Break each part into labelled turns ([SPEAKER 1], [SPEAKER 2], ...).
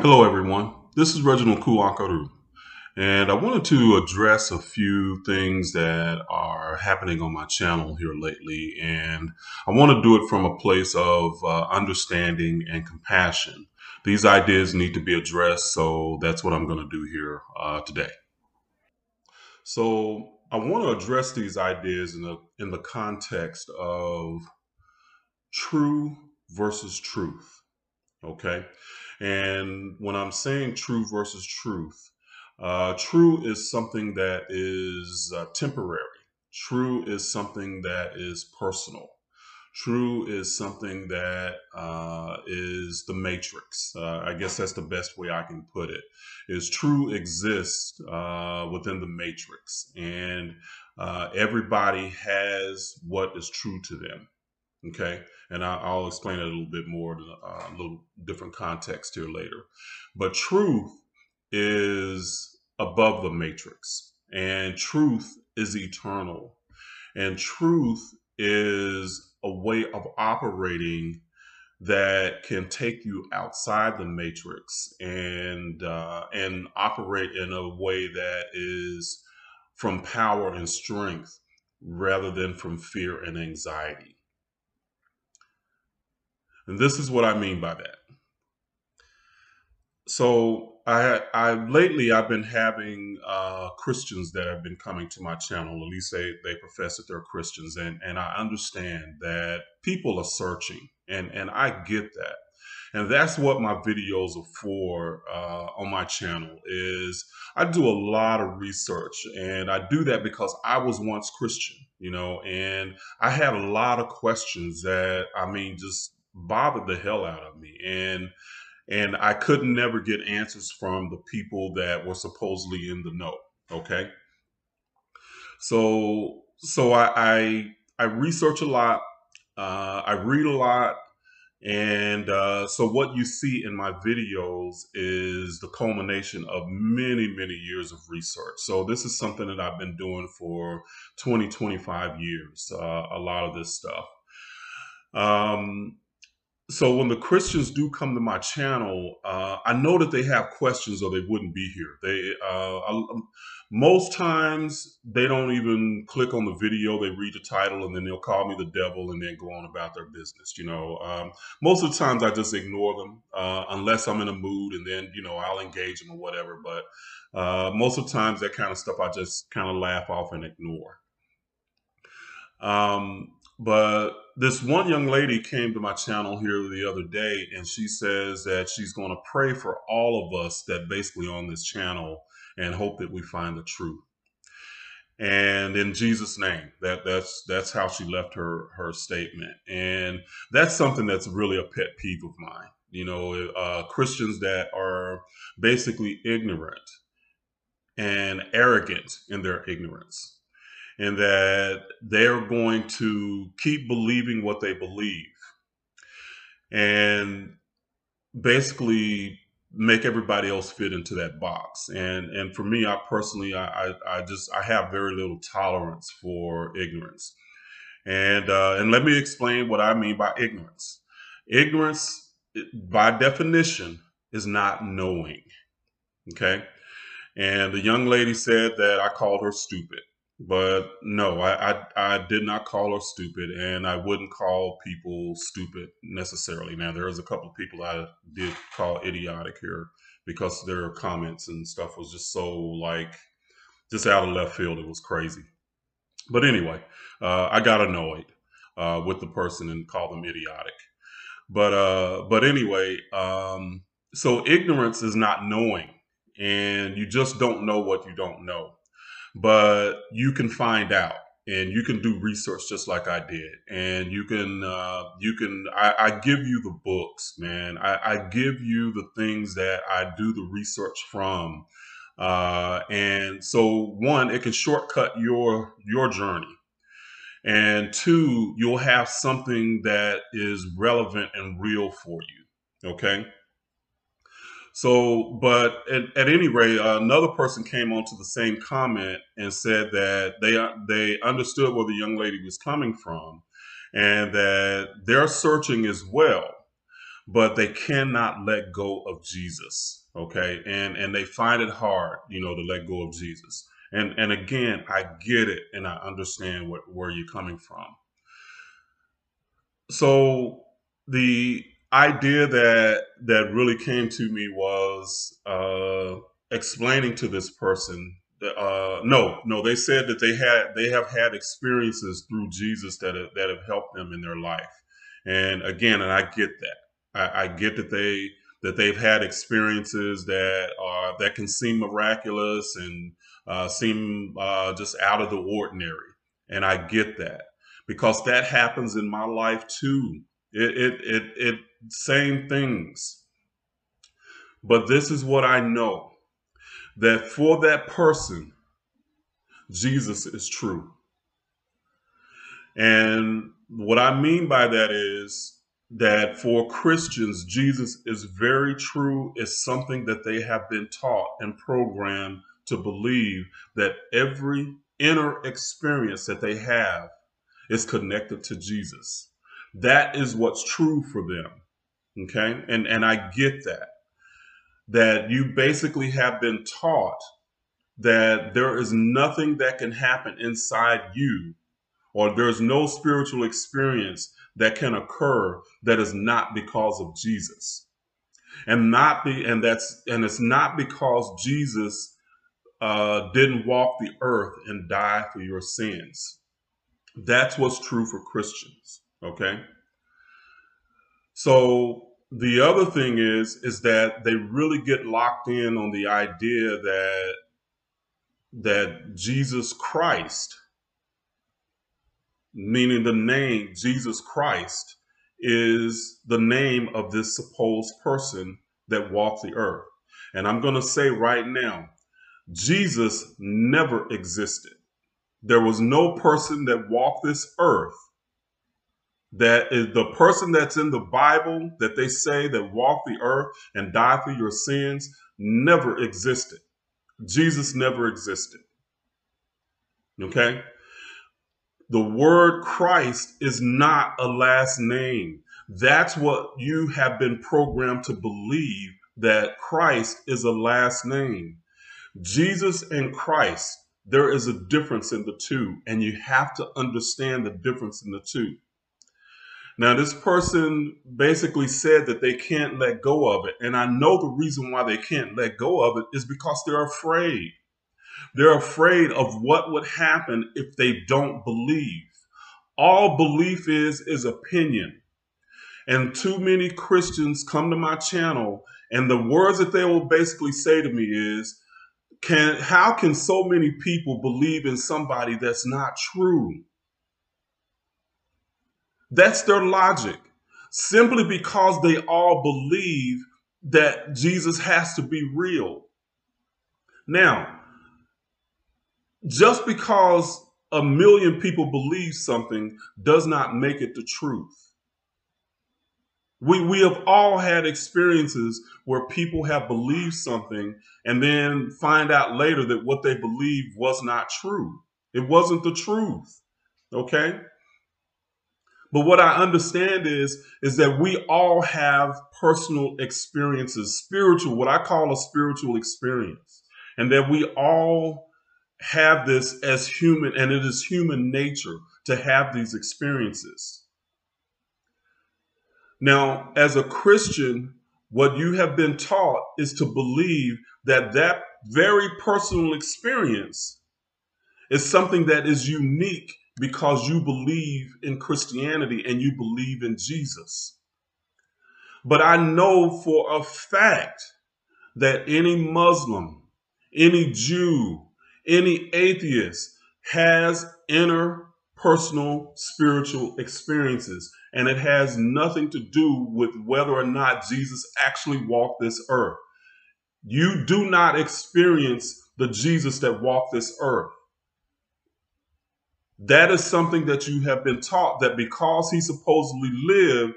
[SPEAKER 1] Hello, everyone. This is Reginald Kuakaru, and I wanted to address a few things that are happening on my channel here lately. And I want to do it from a place of uh, understanding and compassion. These ideas need to be addressed, so that's what I'm going to do here uh, today. So I want to address these ideas in the in the context of true versus truth. Okay. And when I'm saying true versus truth, uh, true is something that is uh, temporary. True is something that is personal. True is something that uh, is the matrix. Uh, I guess that's the best way I can put it. Is true exists uh, within the matrix, and uh, everybody has what is true to them. Okay, and I, will explain it a little bit more in a, little different context here later. But truth is above the matrix, and truth is eternal, and truth is a way of operating that can take you outside the matrix and uh, and operate in a way that is from power and strength rather than from fear and anxiety. And this is what I mean by that. So I, I lately I've been having uh, Christians that have been coming to my channel. At least they they profess that they're Christians, and and I understand that people are searching, and and I get that, and that's what my videos are for uh, on my channel. Is I do a lot of research, and I do that because I was once Christian, you know, and I had a lot of questions that I mean just bothered the hell out of me and and I couldn't never get answers from the people that were supposedly in the know. Okay. So so I I, I research a lot, uh, I read a lot, and uh, so what you see in my videos is the culmination of many, many years of research. So this is something that I've been doing for 20, 25 years, uh, a lot of this stuff. Um, so when the Christians do come to my channel, uh, I know that they have questions or they wouldn't be here. They uh, I, um, most times they don't even click on the video. They read the title and then they'll call me the devil and then go on about their business. You know, um, most of the times I just ignore them uh, unless I'm in a mood and then you know I'll engage them or whatever. But uh, most of the times that kind of stuff I just kind of laugh off and ignore. Um, but this one young lady came to my channel here the other day and she says that she's going to pray for all of us that basically on this channel and hope that we find the truth. And in Jesus' name, that that's that's how she left her her statement, and that's something that's really a pet peeve of mine. You know, uh, Christians that are basically ignorant and arrogant in their ignorance and that they're going to keep believing what they believe and basically make everybody else fit into that box. And and for me i personally i i, I just i have very little tolerance for ignorance. And uh, and let me explain what i mean by ignorance. Ignorance by definition is not knowing okay? And the young lady said that i called her stupid but no, I, I, I did not call her stupid, and I wouldn't call people stupid necessarily. Now there is a couple of people I did call idiotic here because their comments and stuff was just so like just out of left field. It was crazy. But anyway, uh, I got annoyed uh, with the person and called them idiotic. But uh, but anyway, um, so ignorance is not knowing, and you just don't know what you don't know but you can find out and you can do research just like I did. And you can, uh, you can, I, I, give you the books, man. I, I, give you the things that I do the research from. Uh, and so one, it can shortcut your, your journey. And two, you'll have something that is relevant and real for you. Okay. So, but at, at any rate, uh, another person came onto the same comment and said that they they understood where the young lady was coming from, and that they're searching as well, but they cannot let go of Jesus. Okay, and and they find it hard, you know, to let go of Jesus. And and again, I get it, and I understand what, where you're coming from. So the idea that that really came to me was uh, explaining to this person That, uh, no, no, they said that they had they have had experiences through Jesus that have, that have helped them in their life. And again, and I get that. I, I get that they that they've had experiences that are that can seem miraculous and uh, seem uh, just out of the ordinary. And I get that because that happens in my life too. It it it, it same things. But this is what I know that for that person, Jesus is true. And what I mean by that is that for Christians, Jesus is very true, is something that they have been taught and programmed to believe that every inner experience that they have is connected to Jesus. That is what's true for them. Okay? And and I get that that you basically have been taught that there is nothing that can happen inside you or there's no spiritual experience that can occur that is not because of Jesus. And not be and that's and it's not because Jesus uh, didn't walk the earth and die for your sins. That's what's true for Christians. Okay. So the other thing is is that they really get locked in on the idea that that Jesus Christ meaning the name Jesus Christ is the name of this supposed person that walked the earth. And I'm going to say right now, Jesus never existed. There was no person that walked this earth that is the person that's in the Bible that they say that walked the earth and died for your sins never existed. Jesus never existed. Okay? The word Christ is not a last name. That's what you have been programmed to believe that Christ is a last name. Jesus and Christ, there is a difference in the two, and you have to understand the difference in the two. Now, this person basically said that they can't let go of it. And I know the reason why they can't let go of it is because they're afraid. They're afraid of what would happen if they don't believe. All belief is, is opinion. And too many Christians come to my channel, and the words that they will basically say to me is, can, how can so many people believe in somebody that's not true? That's their logic. Simply because they all believe that Jesus has to be real. Now, just because a million people believe something does not make it the truth. We, we have all had experiences where people have believed something and then find out later that what they believed was not true. It wasn't the truth. Okay? But what I understand is, is that we all have personal experiences, spiritual, what I call a spiritual experience. And that we all have this as human, and it is human nature to have these experiences. Now, as a Christian, what you have been taught is to believe that that very personal experience is something that is unique because you believe in Christianity and you believe in Jesus. But I know for a fact that any Muslim, any Jew, any atheist has inner personal spiritual experiences. And it has nothing to do with whether or not Jesus actually walked this earth. You do not experience the Jesus that walked this earth. That is something that you have been taught that because he supposedly lived,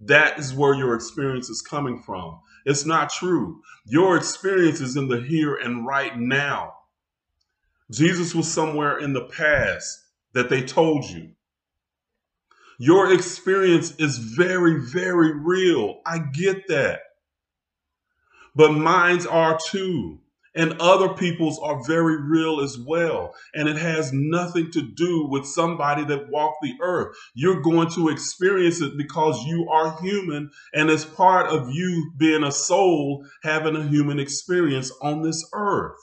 [SPEAKER 1] that is where your experience is coming from. It's not true. Your experience is in the here and right now. Jesus was somewhere in the past that they told you. Your experience is very, very real. I get that. But mine's are too. And other people's are very real as well. And it has nothing to do with somebody that walked the earth. You're going to experience it because you are human and it's part of you being a soul having a human experience on this earth.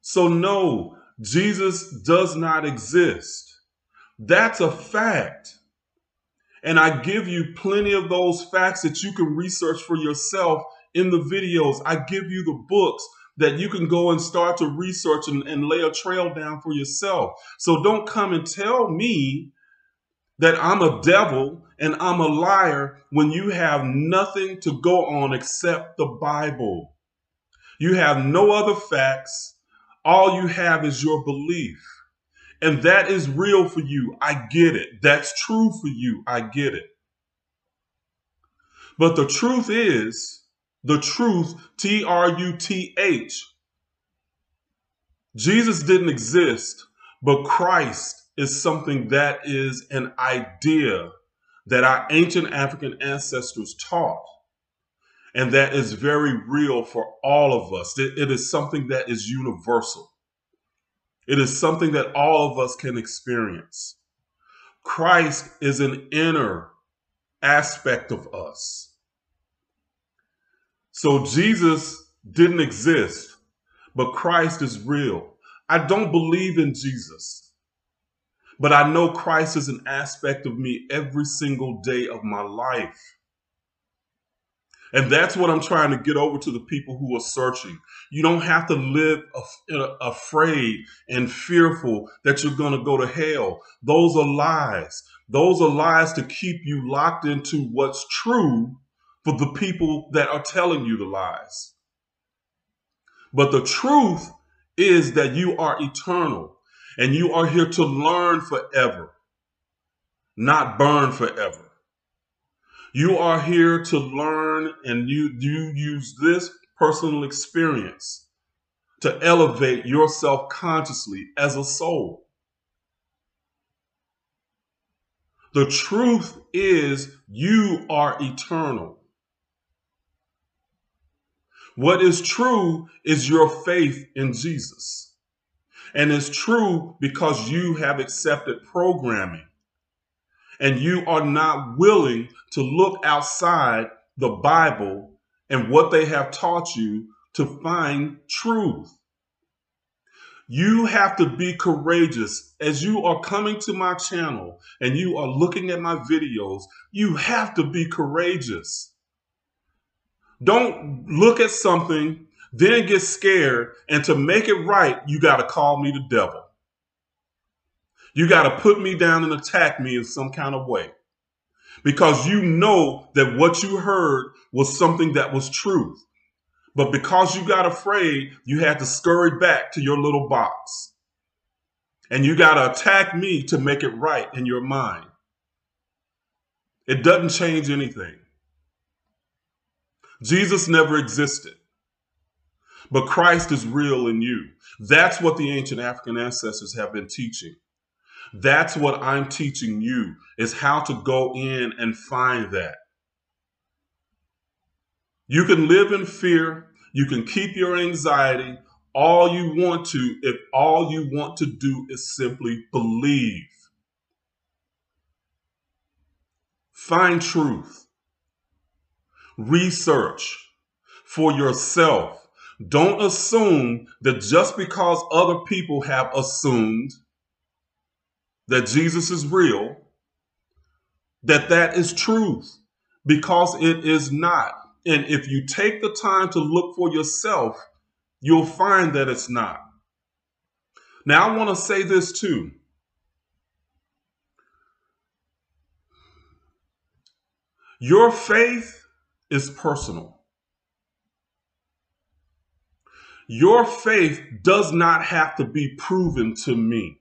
[SPEAKER 1] So, no, Jesus does not exist. That's a fact. And I give you plenty of those facts that you can research for yourself in the videos. I give you the books that you can go and start to research and, and lay a trail down for yourself. So don't come and tell me that I'm a devil and I'm a liar when you have nothing to go on except the Bible. You have no other facts. All you have is your belief. And that is real for you. I get it. That's true for you. I get it. But the truth is, the truth, T R U T H. Jesus didn't exist, but Christ is something that is an idea that our ancient African ancestors taught. And that is very real for all of us. it, is something that is universal. It is something that all of us can experience. Christ is an inner aspect of us. So Jesus didn't exist, but Christ is real. I don't believe in Jesus, but I know Christ is an aspect of me every single day of my life. And that's what I'm trying to get over to the people who are searching. You don't have to live afraid and fearful that you're going to go to hell. Those are lies. Those are lies to keep you locked into what's true for the people that are telling you the lies. But the truth is that you are eternal and you are here to learn forever, not burn forever. You are here to learn and you, you use this personal experience to elevate yourself consciously as a soul. The truth is you are eternal. What is true is your faith in Jesus. And it's true because you have accepted programming and you are not willing to look outside the Bible and what they have taught you to find truth. You have to be courageous as you are coming to my channel and you are looking at my videos. You have to be courageous. Don't look at something, then get scared, and to make it right, you got to call me the devil. You got to put me down and attack me in some kind of way because you know that what you heard was something that was truth. But because you got afraid, you had to scurry back to your little box. And you got to attack me to make it right in your mind. It doesn't change anything. Jesus never existed, but Christ is real in you. That's what the ancient African ancestors have been teaching. That's what I'm teaching you is how to go in and find that. You can live in fear. You can keep your anxiety all you want to if all you want to do is simply believe. Find truth. Research for yourself. Don't assume that just because other people have assumed that Jesus is real, that that is truth because it is not. And if you take the time to look for yourself, you'll find that it's not. Now, I want to say this too. Your faith is personal. Your faith does not have to be proven to me.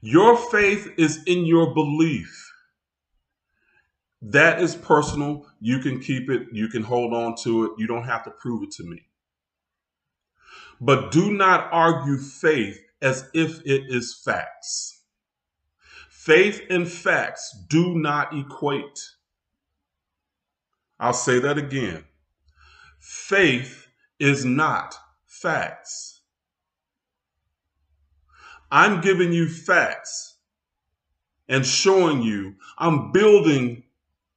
[SPEAKER 1] Your faith is in your belief. That is personal. You can keep it, you can hold on to it. You don't have to prove it to me. But do not argue faith as if it is facts. Faith and facts do not equate. I'll say that again. Faith is not facts. I'm giving you facts and showing you I'm building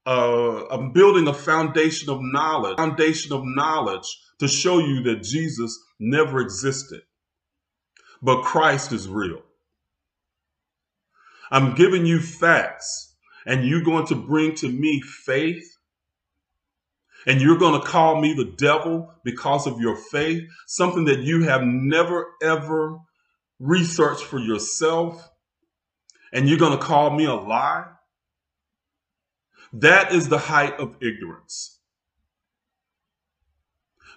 [SPEAKER 1] uh, I'm building a foundation of knowledge, foundation of knowledge to show you that Jesus never existed, but Christ is real. I'm giving you facts, and you're going to bring to me faith, and you're going to call me the devil because of your faith, something that you have never ever researched for yourself, and you're going to call me a lie. That is the height of ignorance.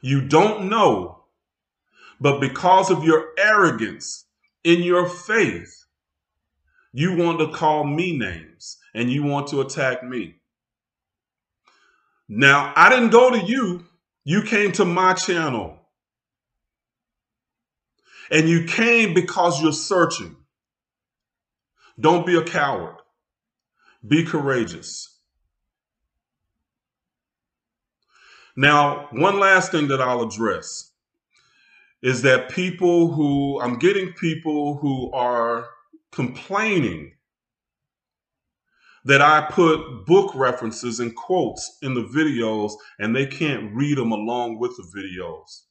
[SPEAKER 1] You don't know, but because of your arrogance in your faith, you want to call me names and you want to attack me. Now, I didn't go to you. You came to my channel. And you came because you're searching. Don't be a coward. Be courageous. Now, one last thing that I'll address is that people who, I'm getting people who are complaining that I put book references and quotes in the videos and they can't read them along with the videos.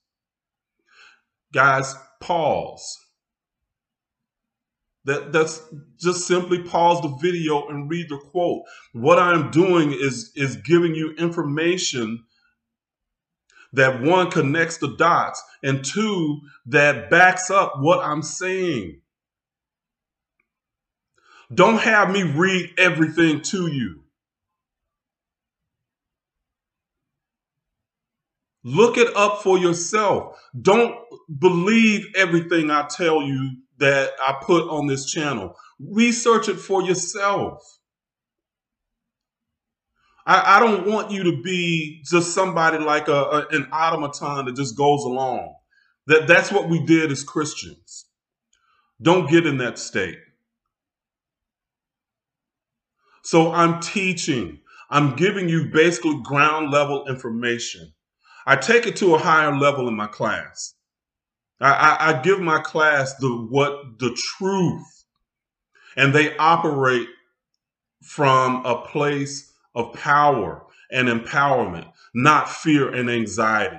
[SPEAKER 1] Guys, pause. That that's just simply pause the video and read the quote. What I'm doing is is giving you information that one connects the dots and two that backs up what I'm saying. Don't have me read everything to you. Look it up for yourself. Don't believe everything I tell you that I put on this channel. Research it for yourself. I, I don't want you to be just somebody like a, a, an automaton that just goes along. That that's what we did as Christians. Don't get in that state. So I'm teaching. I'm giving you basically ground level information. I take it to a higher level in my class. I, I, I give my class the what the truth, and they operate from a place of power and empowerment, not fear and anxiety.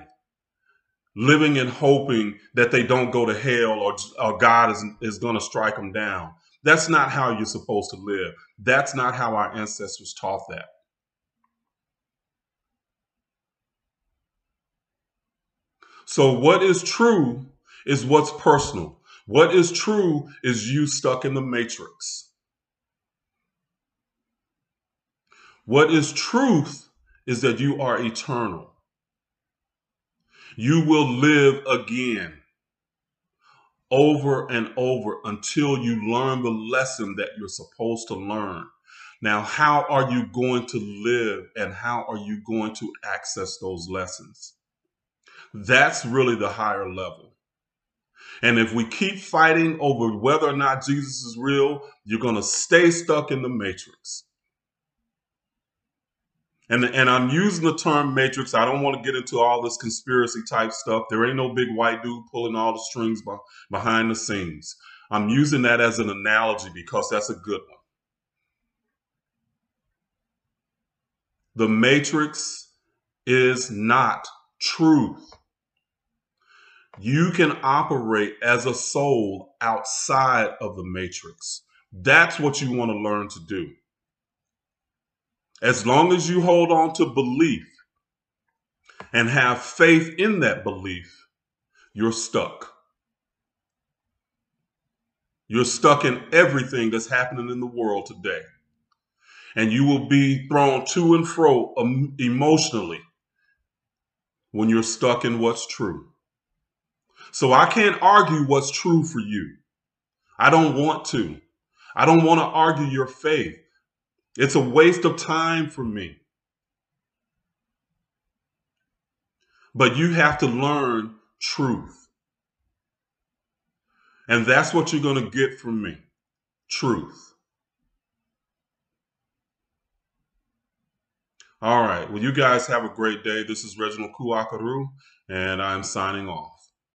[SPEAKER 1] Living and hoping that they don't go to hell or, or God is, is going to strike them down. That's not how you're supposed to live. That's not how our ancestors taught that. So, what is true is what's personal. What is true is you stuck in the matrix. What is truth is that you are eternal. You will live again over and over until you learn the lesson that you're supposed to learn. Now, how are you going to live and how are you going to access those lessons? That's really the higher level. And if we keep fighting over whether or not Jesus is real, you're going to stay stuck in the matrix. And, and I'm using the term matrix. I don't want to get into all this conspiracy type stuff. There ain't no big white dude pulling all the strings behind the scenes. I'm using that as an analogy because that's a good one. The matrix is not truth. You can operate as a soul outside of the matrix. That's what you want to learn to do. As long as you hold on to belief and have faith in that belief, you're stuck. You're stuck in everything that's happening in the world today. And you will be thrown to and fro um, emotionally when you're stuck in what's true. So I can't argue what's true for you. I don't want to. I don't want to argue your faith. It's a waste of time for me. But you have to learn truth. And that's what you're going to get from me truth. All right. Well, you guys have a great day. This is Reginald Kuakaru, and I'm signing off.